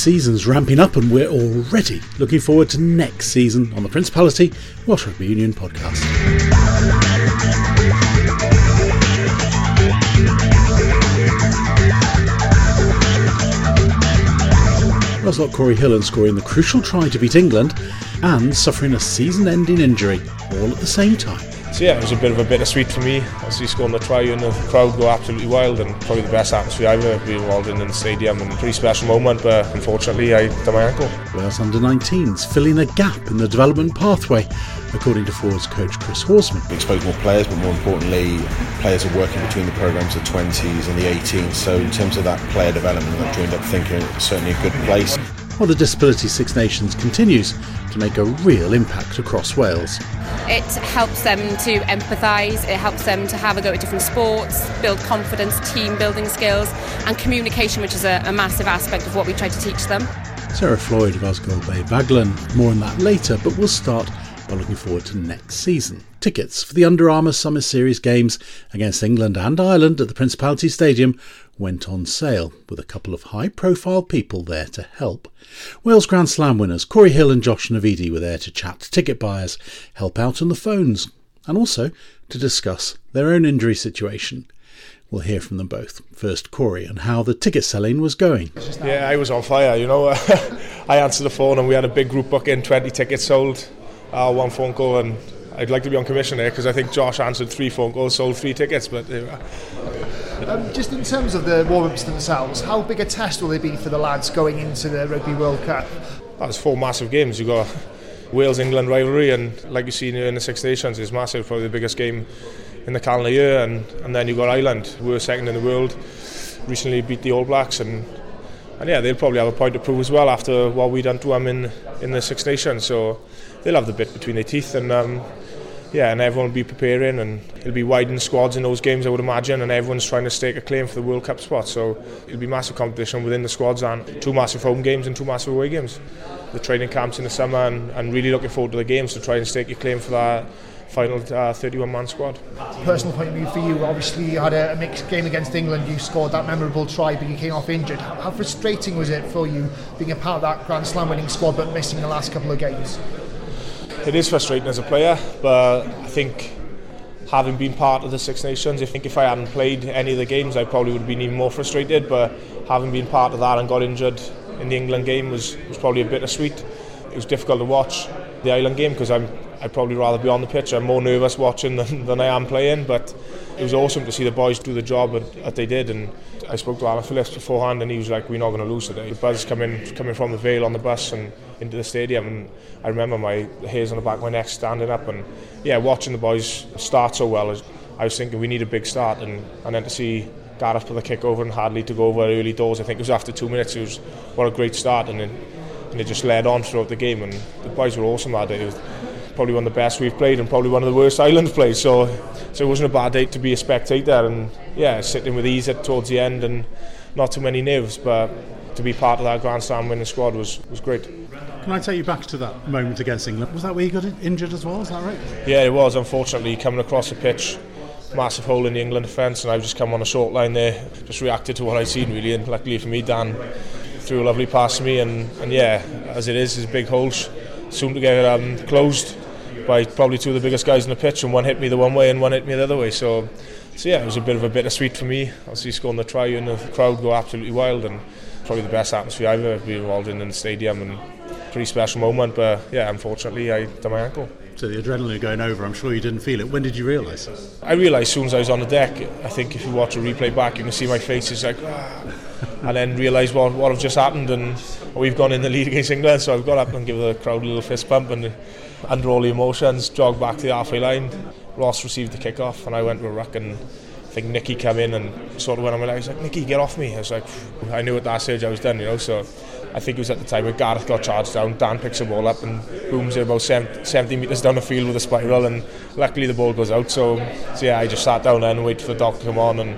season's ramping up, and we're already looking forward to next season on the Principality Rugby Union podcast. Roslot Corey Hillen scoring the crucial try to beat England and suffering a season ending injury all at the same time. So yeah, it was a bit of a bittersweet for me. Obviously scoring the try and the crowd go absolutely wild and probably the best atmosphere I've ever been involved in in the stadium and a pretty special moment but unfortunately I done my ankle. Wales under 19s filling a gap in the development pathway according to Forwards coach Chris Horsman. We expose more players but more importantly players are working between the programmes of 20s and the 18s so in terms of that player development that joined up thinking it's certainly a good place. While the Disability Six Nations continues to make a real impact across Wales. It helps them to empathise, it helps them to have a go at different sports, build confidence, team building skills, and communication, which is a, a massive aspect of what we try to teach them. Sarah Floyd of Ysgol Bae Baglan. More on that later, but we'll start by looking forward to next season. Tickets for the Under Armour Summer Series games against England and Ireland at the Principality Stadium went on sale, with a couple of high profile people there to help. Wales Grand Slam winners Corey Hill and Josh Navidi were there to chat to ticket buyers, help out on the phones, and also to discuss their own injury situation. We'll hear from them both. First, Corey, and how the ticket selling was going. Yeah, I was on fire, you know. I answered the phone and we had a big group booking, 20 tickets sold, uh, one phone call, and I'd like to be on commission there because I think Josh answered three phone calls, sold three tickets, but um, just in terms of the warm-ups themselves, how big a test will they be for the lads going into the Rugby World Cup? That's four massive games. You've got Wales-England rivalry, and like you've seen in the Six Nations, it's massive, probably the biggest game in the calendar year. And, and then you've got Ireland, we were second in the world, recently beat the All Blacks, and and yeah, they'll probably have a point to prove as well after what we done to them in in the Six Nations. So they'll have the bit between their teeth, and um, yeah, and everyone will be preparing, and it'll be widened squads in those games, I would imagine, and everyone's trying to stake a claim for the World Cup spot. So it'll be massive competition within the squads and two massive home games and two massive away games. The training camps in the summer, and, and really looking forward to the games to try and stake your claim for that final uh, 31 man squad. Personal point of view for you, obviously you had a, a, mixed game against England, you scored that memorable try but you came off injured. How, how frustrating was it for you being a part of that Grand Slam winning squad but missing the last couple of games? It is frustrating as a player, but I think having been part of the Six Nations, I think if I hadn't played any of the games, I probably would have been even more frustrated. But having been part of that and got injured in the England game was, was probably a bittersweet. It was difficult to watch the Ireland game because I'm I'd probably rather be on the pitch. I'm more nervous watching than, than I am playing, but it was awesome to see the boys do the job that, they did. And I spoke to Alan Phillips beforehand, and he was like, "We're not going to lose today." The buzz coming coming from the Vale on the bus and into the stadium, and I remember my hairs on the back of my neck standing up, and yeah, watching the boys start so well. I was thinking we need a big start, and, and then to see Gareth put the kick over and Hadley to go over early doors. I think it was after two minutes. It was what a great start, and then and it just led on throughout the game. And the boys were awesome that day. Probably one of the best we've played, and probably one of the worst Ireland's played. So, so it wasn't a bad day to be a spectator, and yeah, sitting with ease at towards the end, and not too many nerves, but to be part of that Grand Slam winning squad was was great. Can I take you back to that moment against England? Was that where you got injured as well? Is that right? Yeah, it was. Unfortunately, coming across the pitch, massive hole in the England defence, and I've just come on a short line there, just reacted to what I'd seen really, and luckily for me, Dan threw a lovely pass to me, and, and yeah, as it is, it's big holes soon to get um, closed by probably two of the biggest guys in the pitch, and one hit me the one way and one hit me the other way. So, so yeah, it was a bit of a bittersweet for me. Obviously, scoring the try and the crowd go absolutely wild, and probably the best atmosphere I've ever been involved in in the stadium, and pretty special moment. But yeah, unfortunately, I done my ankle. So the adrenaline going over, I'm sure you didn't feel it. When did you realise? I realised as soon as I was on the deck. I think if you watch a replay back, you can see my face is like, ah. and then realise what what have just happened, and we've gone in the lead against England. So I've got up and give the crowd a little fist bump, and under all the emotions, jog back to the halfway line. Ross received the kick off, and I went with ruck and. I think Nicky came in and sort of went on my leg. He's like, Nicky, get off me. I was like, I knew at that stage I was done, you know. So I think it was at the time where Gareth got charged down, Dan picks the ball up and booms it about 70 metres down the field with a spiral and luckily the ball goes out so, so yeah I just sat down there and waited for the doc to come on and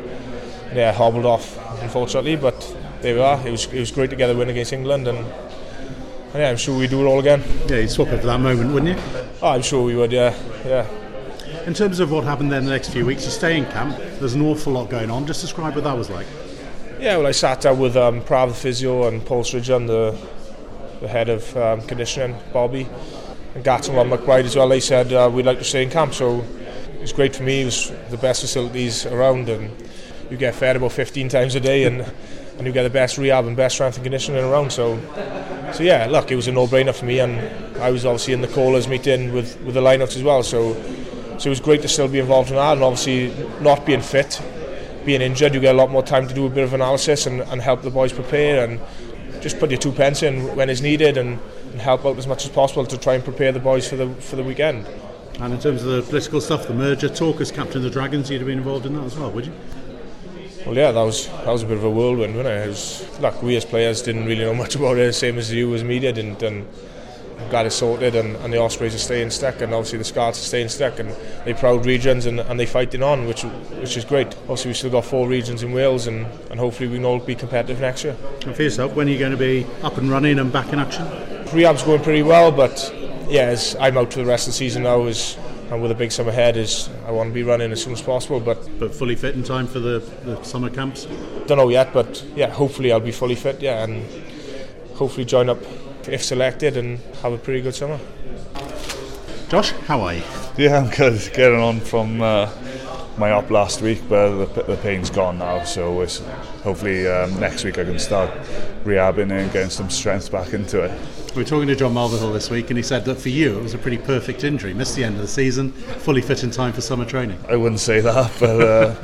yeah hobbled off unfortunately but there we are it was, it was great to get a win against England and, and yeah I'm sure we do it all again yeah you'd swap it for that moment wouldn't you? Oh, I'm sure we would yeah yeah in terms of what happened then the next few weeks you stay in camp there's an awful lot going on just describe what that was like Yeah, well, I sat down with um, Prav the physio and Paul Stridgeon, the, the head of um, conditioning, Bobby, and Gats and McBride as well. They said uh, we'd like to stay in camp, so it was great for me. It was the best facilities around, and you get fed about 15 times a day, and and you get the best rehab and best strength and conditioning around. So, so yeah, look, it was a no-brainer for me, and I was obviously in the callers meeting with with the lineouts as well. So, so it was great to still be involved in that, and obviously not being fit, being injured, you get a lot more time to do a bit of analysis and, and help the boys prepare and just put your two pence in when it's needed and, and help out as much as possible to try and prepare the boys for the for the weekend. And in terms of the political stuff, the merger talk as captain of the Dragons, you'd have been involved in that as well, would you? Well, yeah, that was that was a bit of a whirlwind, wasn't it? it was, like we as players didn't really know much about it, same as you as media didn't. And Glad it's sorted, and, and the Ospreys are staying stuck, and obviously the Scarlets are staying stuck, and they're proud regions, and, and they fighting on, which which is great. Obviously, we've still got four regions in Wales, and, and hopefully we can all be competitive next year. And for yourself, when are you going to be up and running and back in action? Rehab's going pretty well, but yeah, I'm out for the rest of the season now. Is and with a big summer ahead is I want to be running as soon as possible. But but fully fit in time for the, the summer camps. Don't know yet, but yeah, hopefully I'll be fully fit. Yeah, and hopefully join up if selected and have a pretty good summer. Josh, how are you? Yeah, I'm good. Getting on from uh, my op last week, but the, the pain's gone now. So it's hopefully um, next week I can start rehabbing and getting some strength back into it. We were talking to John Mulvihill this week, and he said that for you it was a pretty perfect injury. Missed the end of the season, fully fit in time for summer training. I wouldn't say that, but uh,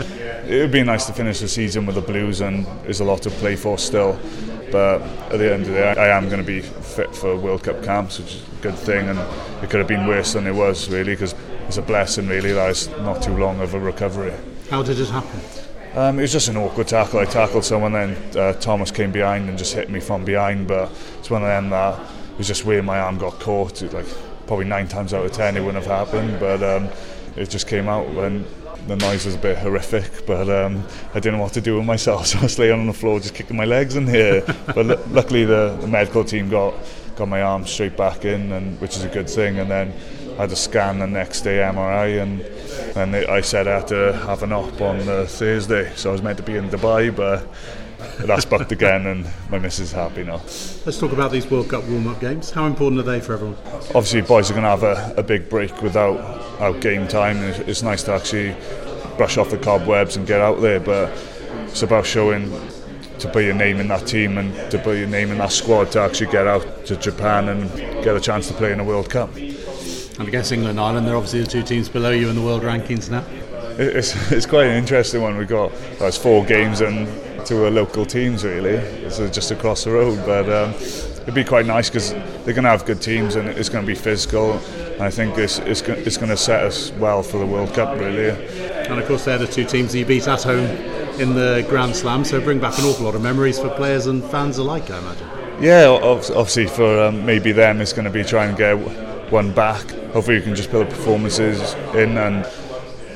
it would be nice to finish the season with the Blues, and there's a lot to play for still. But at the end of the day, I am going to be fit for World Cup camps, which is a good thing, and it could have been worse than it was really, because it's a blessing really that it's not too long of a recovery. How did it happen? Um, it was just an awkward tackle. I tackled someone, then uh, Thomas came behind and just hit me from behind. But it's one of them that it was just where my arm got caught. It, like probably nine times out of ten, it wouldn't have happened, but um, it just came out when the noise was a bit horrific. But um, I didn't know what to do with myself, so I was laying on the floor just kicking my legs in here. but l- luckily, the, the medical team got got my arm straight back in, and which is a good thing. And then I had a scan the next day, MRI, and then they, I said I had to have an op on the Thursday, so I was meant to be in Dubai, but that's booked again, and my missus is happy now. Let's talk about these World Cup warm-up games. How important are they for everyone? Obviously, boys are going to have a, a big break without out game time. It's nice to actually brush off the cobwebs and get out there, but it's about showing to put your name in that team and to put your name in that squad to actually get out to Japan and get a chance to play in a World Cup. And I guess England and Ireland, they're obviously the two teams below you in the world rankings now. It's, it's quite an interesting one. We've got there's four games and to our local teams really. It's just across the road, but um, it'd be quite nice because they're going to have good teams and it's going to be physical. And I think it's it's, it's going to set us well for the World Cup really. And of course, they're the two teams that you beat at home in the Grand Slam, so bring back an awful lot of memories for players and fans alike, I imagine. Yeah, obviously for um, maybe them, it's going to be trying to get one back. Hopefully, you can just build performances in and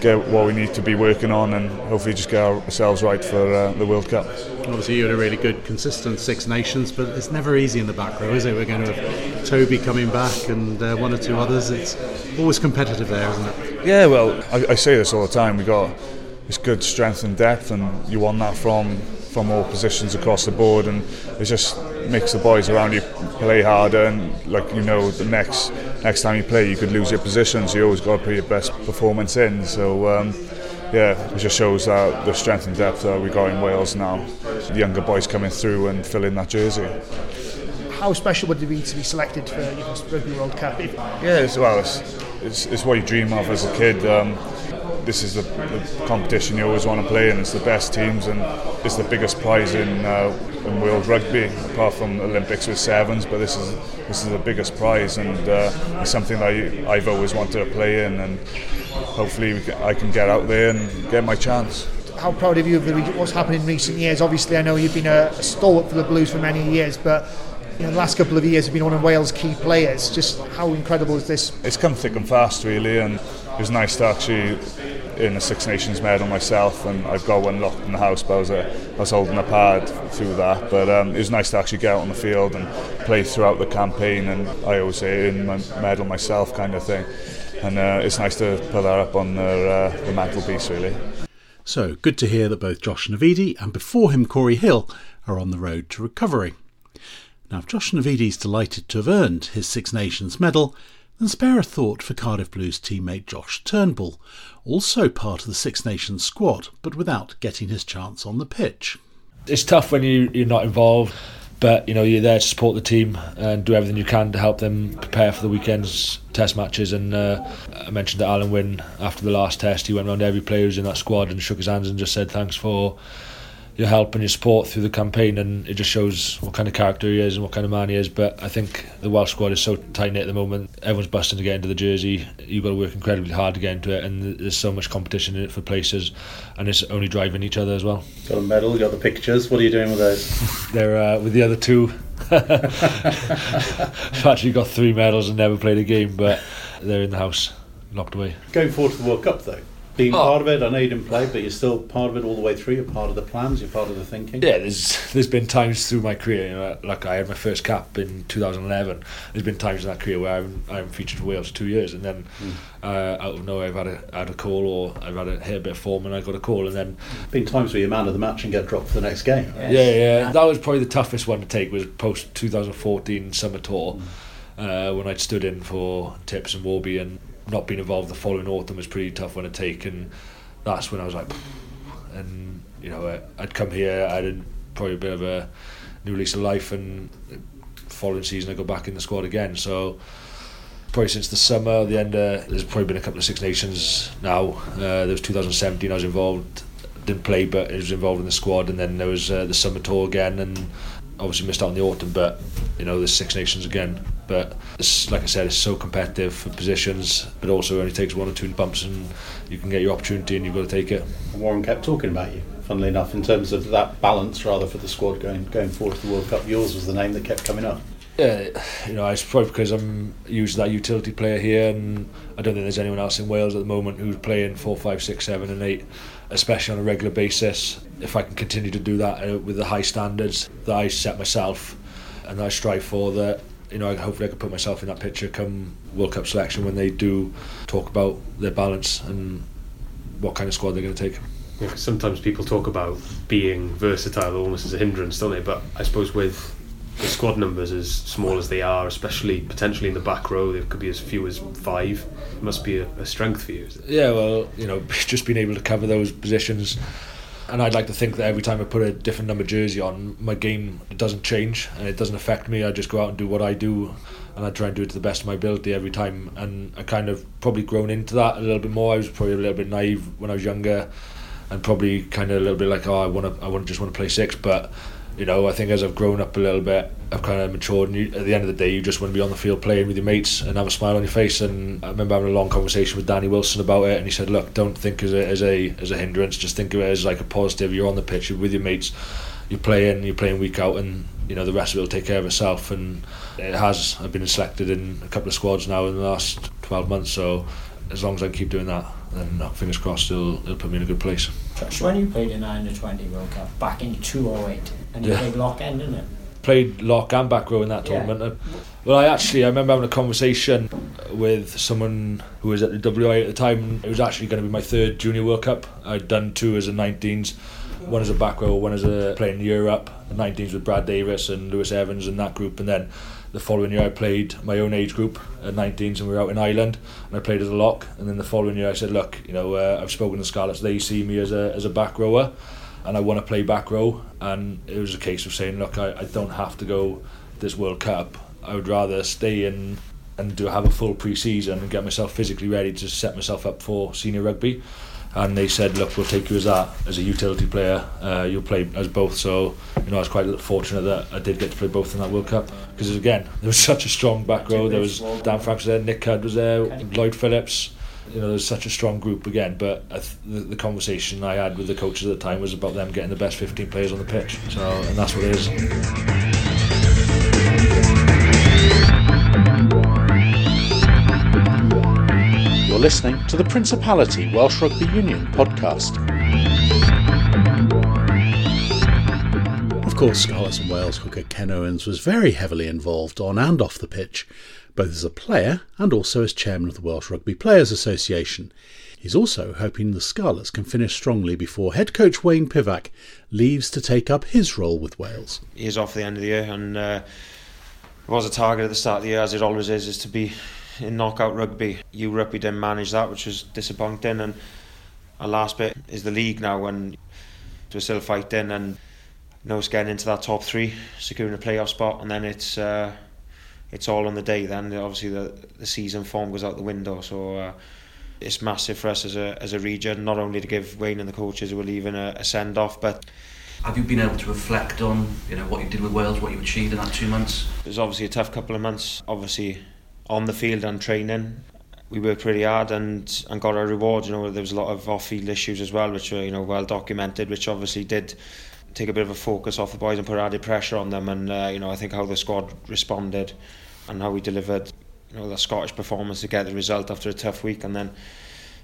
get what we need to be working on and hopefully just get ourselves right for uh, the World Cup. Obviously, you had a really good, consistent Six Nations, but it's never easy in the back row, is it? We're going to have Toby coming back and uh, one or two others. It's always competitive there, isn't it? Yeah, well, I, I say this all the time. We got this good strength and depth, and you want that from from all positions across the board, and it just makes the boys around you play harder. And like you know, the next next time you play, you could lose your position, so you always got to put your best performance in. So. Um, yeah, it just shows that the strength and depth that we got in Wales now. The younger boys coming through and filling that jersey. How special would it be to be selected for you know, Rugby World Cup? Yeah, as well, it's, it's, it's, what you dream of as a kid. Um, this is the, the, competition you always want to play in. It's the best teams and it's the biggest prize in, uh, in world rugby, apart from Olympics with sevens. But this is this is the biggest prize, and uh, it's something that I, I've always wanted to play in. And hopefully can, I can get out there and get my chance. How proud of you of the, what's happened in recent years? Obviously, I know you've been a, a stalwart for the Blues for many years, but you know, the last couple of years have been one of Wales' key players. Just how incredible is this? It's come thick and fast, really, and it was nice to actually in a Six Nations medal myself, and I've got one locked in the house. But I was, uh, I was holding a pad through that. But um, it was nice to actually get out on the field and play throughout the campaign. And I always say in my medal myself, kind of thing. And uh, it's nice to put that up on the, uh, the mantelpiece, really. So good to hear that both Josh Navidi and before him Corey Hill are on the road to recovery. Now, Josh Navidi's delighted to have earned his Six Nations medal, then spare a thought for Cardiff Blues teammate Josh Turnbull, also part of the Six Nations squad, but without getting his chance on the pitch. It's tough when you, you're not involved, but you know you're there to support the team and do everything you can to help them prepare for the weekend's test matches. And uh, I mentioned that Alun Wyn after the last test, he went around every player who's in that squad and shook his hands and just said thanks for your help and your support through the campaign and it just shows what kind of character he is and what kind of man he is. But I think the Welsh squad is so tight knit at the moment everyone's busting to get into the jersey. You've got to work incredibly hard to get into it and there's so much competition in it for places and it's only driving each other as well. Got a medal got the pictures. What are you doing with those? They're uh, with the other two. I've actually got three medals and never played a game but they're in the house locked away. Going forward to the World Cup though being oh. part of it. I know you didn't play, but you're still part of it all the way through. You're part of the plans. You're part of the thinking. Yeah, there's there's been times through my career, you know, like I had my first cap in 2011. There's been times in that career where I'm I'm featured for Wales for two years, and then mm. uh, out of nowhere I've had a had a call or I've had a hit a bit of form and I got a call, and then been times where you're man of the match and get dropped for the next game. Yes. Yeah, yeah, that was probably the toughest one to take. Was post 2014 summer tour. Mm. Uh, when I'd stood in for Tips and Warby and not being involved the following autumn was pretty tough to take and that's when I was like, and you know, I'd come here, I had probably a bit of a new lease of life, and following season I go back in the squad again. So probably since the summer, the end, uh, there's probably been a couple of Six Nations now. Uh, there was 2017, I was involved, didn't play, but I was involved in the squad, and then there was uh, the summer tour again, and obviously missed out in the autumn, but you know, there's Six Nations again. But it's, like I said, it's so competitive for positions, but also only takes one or two bumps and you can get your opportunity and you've got to take it. Warren kept talking about you, funnily enough, in terms of that balance rather for the squad going going forward to the World Cup. Yours was the name that kept coming up. Yeah, you know, it's probably because I'm used that utility player here, and I don't think there's anyone else in Wales at the moment who's playing four, five, six, seven, and eight, especially on a regular basis. If I can continue to do that uh, with the high standards that I set myself and I strive for, that you know, hopefully I can put myself in that picture come World Cup selection when they do talk about their balance and what kind of squad they're going to take. Yeah, sometimes people talk about being versatile almost as a hindrance, don't they? But I suppose with the squad numbers as small as they are, especially potentially in the back row, there could be as few as five. It must be a, a strength for you. Yeah, well, you know, just being able to cover those positions and I'd like to think that every time I put a different number jersey on, my game doesn't change and it doesn't affect me. I just go out and do what I do, and I try and do it to the best of my ability every time. And I kind of probably grown into that a little bit more. I was probably a little bit naive when I was younger, and probably kind of a little bit like, oh, I want to, I want just want to play six, but you know, I think as I've grown up a little bit, I've kind of matured. And you, at the end of the day, you just want to be on the field playing with your mates and have a smile on your face. And I remember having a long conversation with Danny Wilson about it, and he said, "Look, don't think as a as a as a hindrance. Just think of it as like a positive. You're on the pitch, you're with your mates, you're playing, you're playing week out, and you know the rest of it will take care of itself." And it has. I've been selected in a couple of squads now in the last 12 months. So as long as I keep doing that, then fingers crossed, it'll, it'll put me in a good place. So when you played in under 20 World Cup back in 208, and you yeah. played lock end, didn't it? Played lock and back row in that tournament. Yeah. Uh, well, I actually I remember having a conversation with someone who was at the WA at the time. It was actually going to be my third Junior World Cup. I'd done two as a 19s, one as a back row, one as a playing Europe. The 19s with Brad Davis and Lewis Evans and that group, and then the following year I played my own age group at 19s and we were out in Ireland and I played as a lock. And then the following year I said look you know uh, I've spoken to Scarlets. They see me as a, as a back rower and I want to play back row. And it was a case of saying look I, I don't have to go this World Cup. I would rather stay in and do have a full pre-season and get myself physically ready to set myself up for senior rugby and they said, look, we'll take you as that as a utility player. Uh, you'll play as both. So you know, I was quite fortunate that I did get to play both in that World Cup because again, there was such a strong back row. There was Dan Franks there, Nick Cudd was there, Lloyd Phillips. You know, there's such a strong group again. But th- the, the conversation I had with the coaches at the time was about them getting the best 15 players on the pitch. So, and that's what it is. Listening to the Principality Welsh Rugby Union podcast. Of course, Scarlets and Wales hooker Ken Owens was very heavily involved on and off the pitch, both as a player and also as chairman of the Welsh Rugby Players Association. He's also hoping the Scarlets can finish strongly before head coach Wayne Pivac leaves to take up his role with Wales. He's off the end of the year and uh, it was a target at the start of the year, as it always is, is to be in knockout rugby. Europe, we didn't manage that, which was disappointing. And our last bit is the league now, and we're still fighting. And you know, it's getting into that top three, securing a playoff spot, and then it's uh, it's all on the day. Then obviously the the season form goes out the window. So. Uh, it's massive for us as a as a region, not only to give Wayne and the coaches who are leaving a, a send off, but have you been able to reflect on you know what you did with Wales, what you achieved in that two months? It was obviously a tough couple of months. Obviously, on the field and training, we worked really hard and and got our reward. You know, there was a lot of off-field issues as well, which were you know well documented, which obviously did take a bit of a focus off the boys and put added pressure on them. And uh, you know, I think how the squad responded and how we delivered you know, the Scottish performance to get the result after a tough week. And then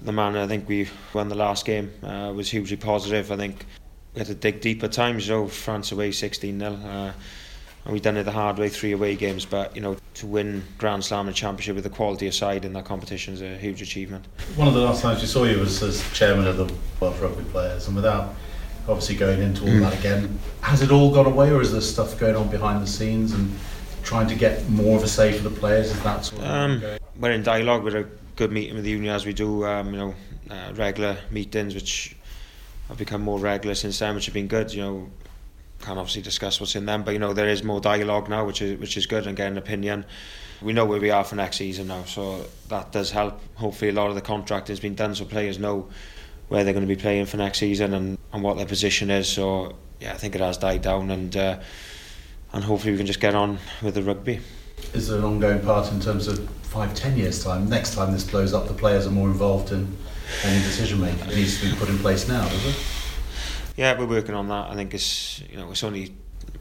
the manner I think we won the last game uh, was hugely positive. I think we had to dig deep at times. You know, France away 16 0. Uh, and we've done it the hard way, three away games. But you know, to win Grand Slam and Championship with the quality aside in that competition is a huge achievement. One of the last times we saw you was as chairman of the World Rugby Players, and without obviously going into all mm. that again, has it all gone away, or is there stuff going on behind the scenes and trying to get more of a say for the players? Is that sort of um, we're in dialogue with a good meeting with the union as we do, um, you know, uh, regular meetings which have become more regular since then, which have been good. You know, can't obviously discuss what's in them, but you know there is more dialogue now, which is which is good, and getting an opinion. We know where we are for next season now, so that does help. Hopefully, a lot of the contracting has been done, so players know where they're going to be playing for next season and, and what their position is. So yeah, I think it has died down, and uh, and hopefully we can just get on with the rugby. Is there an ongoing part in terms of five, ten years time? Next time this blows up, the players are more involved in any decision making. It needs to be put in place now, doesn't it? Yeah, we're working on that. I think it's you know it's only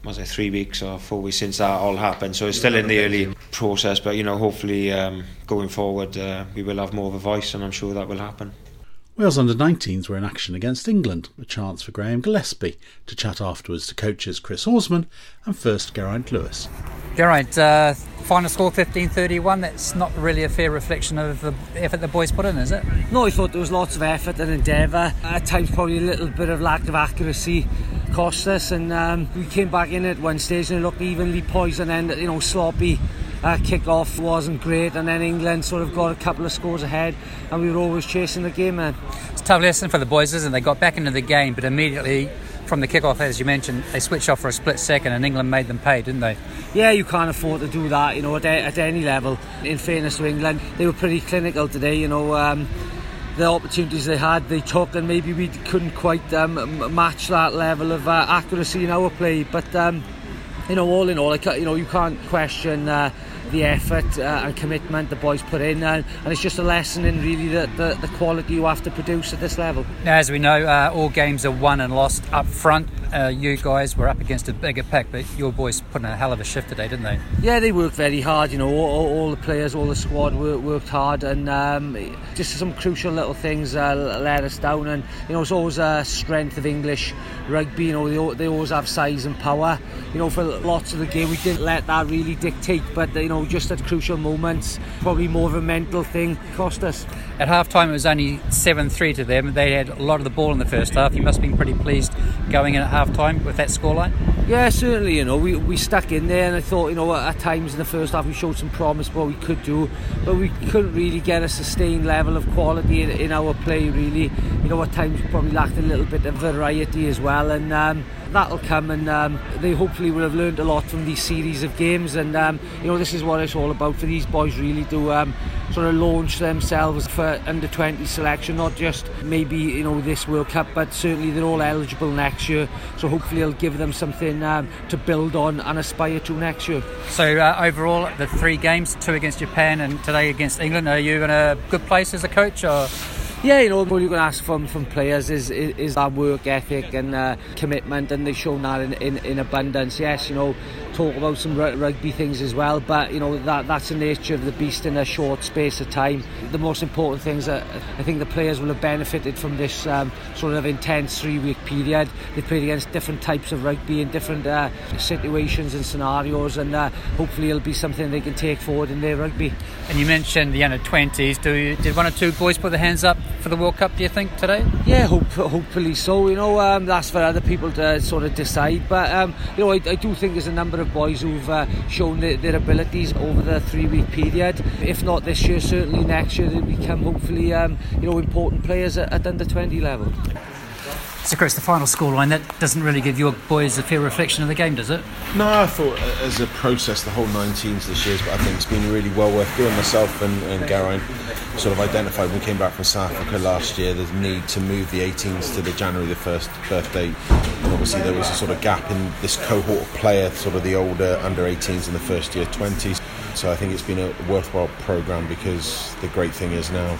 was it three weeks or four weeks since that all happened, so it's still in the early process. But you know, hopefully um, going forward, uh, we will have more of a voice, and I'm sure that will happen. Wales under 19s were in action against England, a chance for Graham Gillespie to chat afterwards to coaches Chris Horsman and first Geraint Lewis. Geraint, uh, final score 15-31. That's not really a fair reflection of the effort the boys put in, is it? No, I thought there was lots of effort and endeavour. At times, probably a little bit of lack of accuracy cost us, and um, we came back in at one stage and it looked evenly poised, and then you know sloppy uh, kick-off wasn't great and then England sort of got a couple of scores ahead and we were always chasing the game man. It's a tough lesson for the boys isn't it? They got back into the game but immediately from the kick-off as you mentioned they switched off for a split second and England made them pay didn't they? Yeah you can't afford to do that you know at, at any level in fairness to England they were pretty clinical today you know um, the opportunities they had they took and maybe we couldn't quite um, match that level of uh, accuracy in our play but um, you know all in all you know you can't question uh, the effort uh, and commitment the boys put in and, and, it's just a lesson in really the, the, the, quality you have to produce at this level. Now as we know uh, all games are won and lost up front uh, you guys were up against a bigger pack but your boys put in a hell of a shift today didn't they? Yeah they worked very hard you know all, all the players all the squad worked, worked hard and um, just some crucial little things uh, let us down and you know it's always a strength of English rugby you know they, they always have size and power you know for lots of the game we didn't let that really dictate but you know know, just at crucial moments, probably more of a mental thing cost us. At half time, it was only 7 3 to them. They had a lot of the ball in the first half. You must have been pretty pleased going in at half time with that scoreline. Yeah, certainly. You know, we, we stuck in there, and I thought, you know, at times in the first half we showed some promise what we could do, but we couldn't really get a sustained level of quality in, in our play, really. You know, at times we probably lacked a little bit of variety as well, and um, that'll come and um, they hopefully will have learned a lot from these series of games and um, you know this is what it's all about for these boys really to um, sort of launch themselves for under 20 selection not just maybe you know this World Cup but certainly they're all eligible next year so hopefully it'll give them something um, to build on and aspire to next year. So uh, overall the three games two against Japan and today against England are you in a good place as a coach or yeah, you know, what you're going to ask from from players is is, is that work ethic and uh, commitment, and they've shown that in, in, in abundance. Yes, you know, talk about some rugby things as well, but you know that that's the nature of the beast in a short space of time. The most important things that I think the players will have benefited from this um, sort of intense three-week period. They played against different types of rugby in different uh, situations and scenarios, and uh, hopefully it'll be something they can take forward in their rugby. And you mentioned the under 20s. Do did one or two boys put their hands up for the World Cup? Do you think today? Yeah, hope, hopefully so. You know, um, that's for other people to sort of decide. But um, you know, I, I, do think there's a number of boys who've uh, shown their, their, abilities over the three-week period. If not this year, certainly next year they'll become hopefully um, you know important players at, at under 20 level. So, Chris, the final scoreline, that doesn't really give your boys a fair reflection of the game, does it? No, I thought uh, as a process, the whole 19s this year, but I think it's been really well worth doing. Myself and, and Geraint sort of identified when we came back from South Africa last year the need to move the 18s to the January the 1st birthday. And obviously, there was a sort of gap in this cohort of player, sort of the older under 18s in the first year 20s. So I think it's been a worthwhile programme because the great thing is now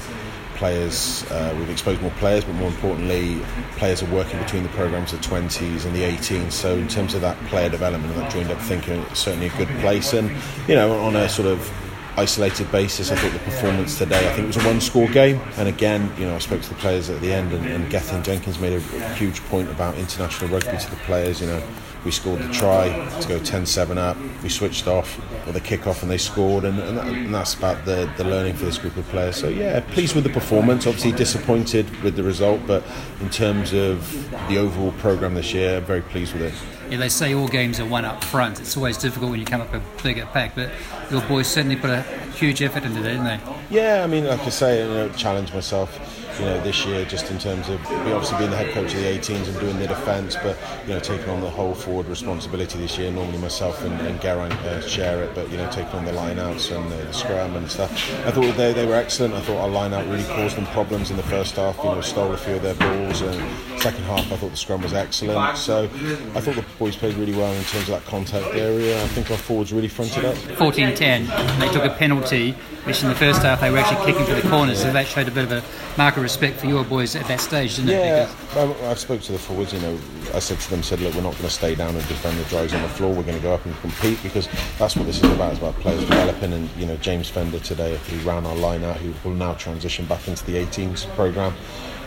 players, uh, we've exposed more players, but more importantly, players are working between the programs of 20s and the 18s. So in terms of that player development and that joined up thinking, it's certainly a good place. And you know, on a sort of isolated basis, I thought the performance today, I think it was a one-score game. And again, you know, I spoke to the players at the end, and, and Gethin Jenkins made a huge point about international rugby to the players. You know we scored the try to go 10-7 up. We switched off with a kick-off and they scored, and, and, that, and, that's about the, the learning for this group of players. So yeah, pleased with the performance. Obviously disappointed with the result, but in terms of the overall program this year, very pleased with it. Yeah, they say all games are won up front. It's always difficult when you come up a bigger pack, but your boys certainly put a huge effort into that, didn't they? Yeah, I mean, like I say, you know, challenge myself you know, this year, just in terms of obviously being the head coach of the 18s and doing the defence, but you know, taking on the whole forward responsibility this year. Normally myself and, and Geraint uh, share it, but you know, taking on the line-outs and the, the scrum and stuff. I thought they, they were excellent. I thought our line-out really caused them problems in the first half. You know, stole a few of their balls, and second half I thought the scrum was excellent. So I thought the boys played really well in terms of that contact area. I think our forwards really fronted up. 14-10, they took a penalty, which in the first half they were actually kicking for the corners, so that showed a bit of a mark of respect for your boys at that stage, didn't yeah, it? Yeah, I, I spoke to the forwards. You know, I said to them, said, look, we're not going to stay down and defend the drives on the floor. We're going to go up and compete because that's what this is about. It's about players developing. And you know, James Fender today, he ran our line out, who will now transition back into the 18s program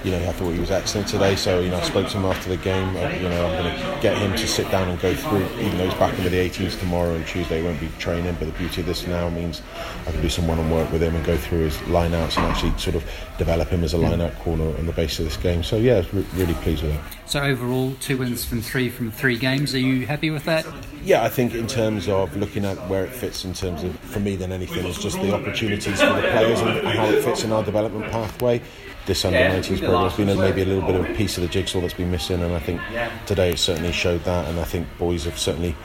you know, I thought he was excellent today. So, you know, I spoke to him after the game. Uh, you know, I'm going to get him to sit down and go through, even though he's back into the 18s tomorrow and Tuesday he won't be training. But the beauty of this now means I can do some one-on-one work with him and go through his lineouts and actually sort of develop him as a lineout caller on the base of this game. So, yeah, re- really pleased with that. So, overall, two wins from three from three games. Are you happy with that? Yeah, I think in terms of looking at where it fits, in terms of, for me, than anything, is just the opportunities for the players and how it fits in our development pathway this under 19s program has been maybe a little bit of a piece of the jigsaw that's been missing, and I think today it certainly showed that. And I think boys have certainly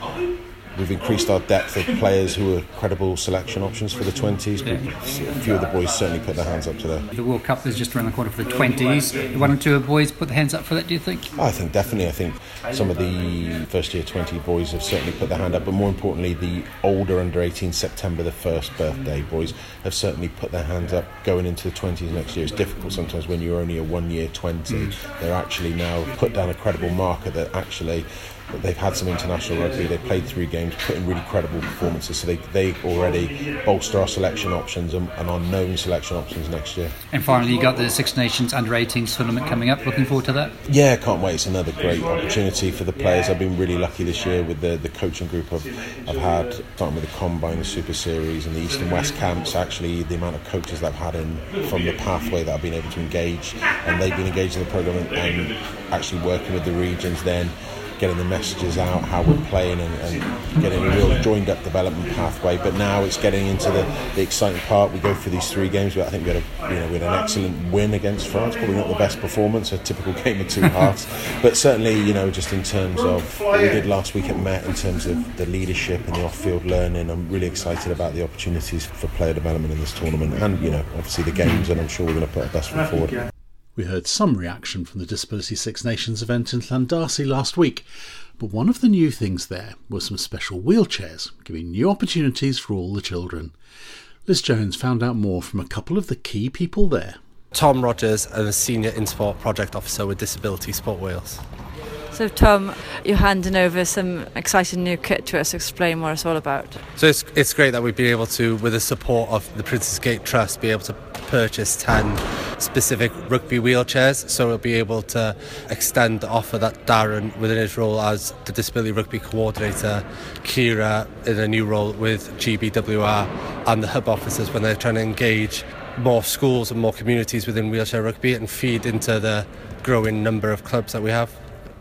we've increased our depth of players who are credible selection options for the 20s. But a few of the boys certainly put their hands up today. The World Cup is just around the corner for the 20s. One or two of the boys put their hands up for that, do you think? I think definitely. I think some of the first year 20 boys have certainly put their hand up, but more importantly, the older under 18 September the 1st birthday boys have certainly put their hands up going into the 20s next year. It's difficult sometimes when you're only a one year 20. Mm. They're actually now put down a credible marker that actually they've had some international rugby. they've played three games, put in really credible performances. So they, they already bolster our selection options and, and our known selection options next year. And finally, you got the Six Nations Under 18s tournament coming up. Looking forward to that. Yeah, can't wait. It's another great opportunity for the players. I've been really lucky this year with the, the coaching group I've, I've had, starting with the Combine, the Super Series, and the East and West camps. Actually, the amount of coaches that I've had in from the pathway that I've been able to engage, and they've been engaged in the program and, and actually working with the regions then getting the messages out, how we're playing, and, and, getting a real joined up development pathway. But now it's getting into the, the exciting part. We go through these three games. But I think we had a you know we had an excellent win against France. Probably not the best performance, a typical game of two halves, but certainly you know just in terms of what we did last week at Met, in terms of the leadership and the off-field learning. I'm really excited about the opportunities for player development in this tournament, and you know obviously the games. And I'm sure we're going to put our best foot forward. We heard some reaction from the Disability Six Nations event in Llandarcy last week, but one of the new things there was some special wheelchairs, giving new opportunities for all the children. Liz Jones found out more from a couple of the key people there. Tom Rogers, I'm a Senior In Sport Project Officer with Disability Sport Wales. So, Tom, you're handing over some exciting new kit to us. Explain what it's all about. So, it's, it's great that we've been able to, with the support of the Princess Gate Trust, be able to purchase 10 specific rugby wheelchairs. So, we'll be able to extend the offer that Darren, within his role as the Disability Rugby Coordinator, Kira in a new role with GBWR, and the hub officers when they're trying to engage more schools and more communities within wheelchair rugby and feed into the growing number of clubs that we have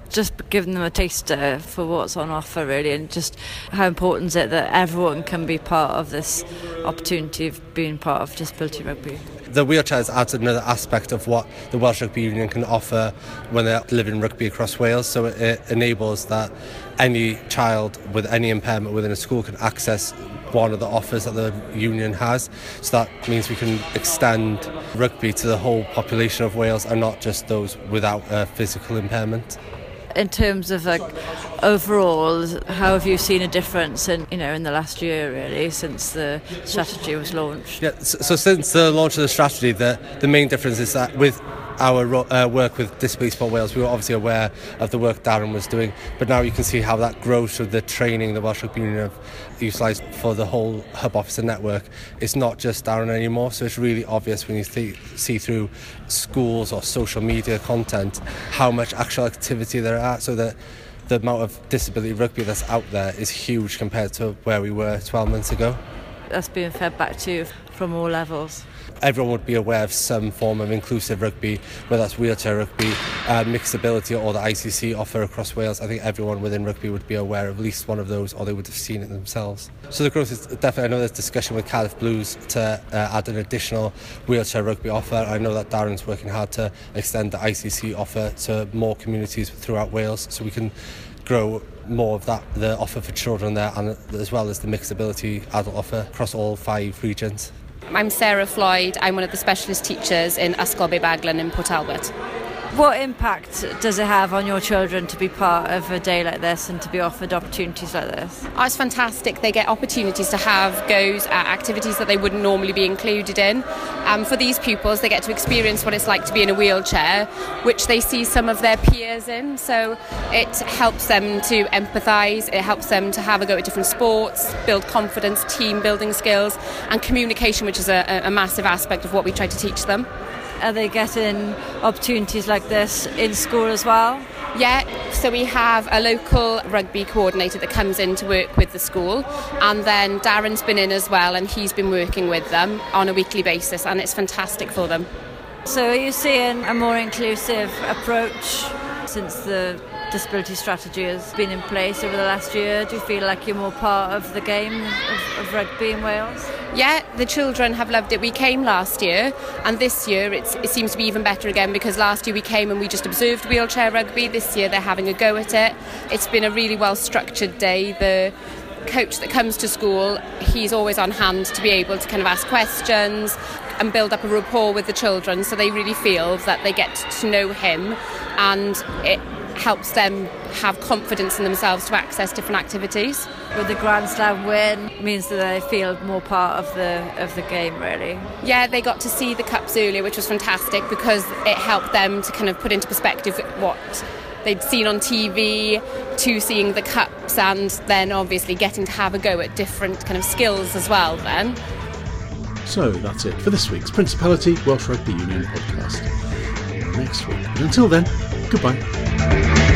just giving them a taster uh, for what's on offer really and just how important is it that everyone can be part of this opportunity of being part of disability rugby? The wheelchairs adds another aspect of what the Welsh Rugby Union can offer when they're living rugby across Wales so it enables that any child with any impairment within a school can access one of the offers that the union has. So that means we can extend rugby to the whole population of Wales and not just those without a physical impairment in terms of like overall how have you seen a difference in you know in the last year really since the strategy was launched? Yeah so, so since the launch of the strategy the the main difference is that with our uh, work with Disability Sport Wales, we were obviously aware of the work Darren was doing, but now you can see how that grows through the training the Welsh Rugby Union have utilised for the whole hub officer network. It's not just Darren anymore, so it's really obvious when you th- see through schools or social media content how much actual activity there are, so that the amount of disability rugby that's out there is huge compared to where we were 12 months ago. That's being fed back to you from all levels everyone would be aware of some form of inclusive rugby, whether that's wheelchair rugby, uh, mixed ability, or the ICC offer across Wales. I think everyone within rugby would be aware of at least one of those, or they would have seen it themselves. So the growth is definitely. I know there's discussion with Cardiff Blues to uh, add an additional wheelchair rugby offer. I know that Darren's working hard to extend the ICC offer to more communities throughout Wales, so we can grow more of that the offer for children there and as well as the mixed ability adult offer across all five regions. I'm Sarah Floyd. I'm one of the specialist teachers in Ysgol Bae Baglan in Port Talbot. What impact does it have on your children to be part of a day like this and to be offered opportunities like this? Oh, it's fantastic. They get opportunities to have goes at activities that they wouldn't normally be included in. Um, for these pupils, they get to experience what it's like to be in a wheelchair, which they see some of their peers in. So it helps them to empathise, it helps them to have a go at different sports, build confidence, team building skills, and communication, which is a, a massive aspect of what we try to teach them. Are they getting opportunities like this in school as well? Yeah, so we have a local rugby coordinator that comes in to work with the school, and then Darren's been in as well, and he's been working with them on a weekly basis, and it's fantastic for them. So, are you seeing a more inclusive approach since the disability strategy has been in place over the last year? Do you feel like you're more part of the game of, of rugby in Wales? Yeah, the children have loved it. We came last year, and this year it seems to be even better again because last year we came and we just observed wheelchair rugby. This year they're having a go at it. It's been a really well structured day. The coach that comes to school, he's always on hand to be able to kind of ask questions and build up a rapport with the children so they really feel that they get to know him and it helps them have confidence in themselves to access different activities. With the Grand Slam win means that they feel more part of the of the game really. Yeah, they got to see the cups earlier, which was fantastic because it helped them to kind of put into perspective what they'd seen on TV to seeing the cups and then obviously getting to have a go at different kind of skills as well then. So that's it for this week's Principality Welsh Rugby Union podcast. Next week. But until then, goodbye.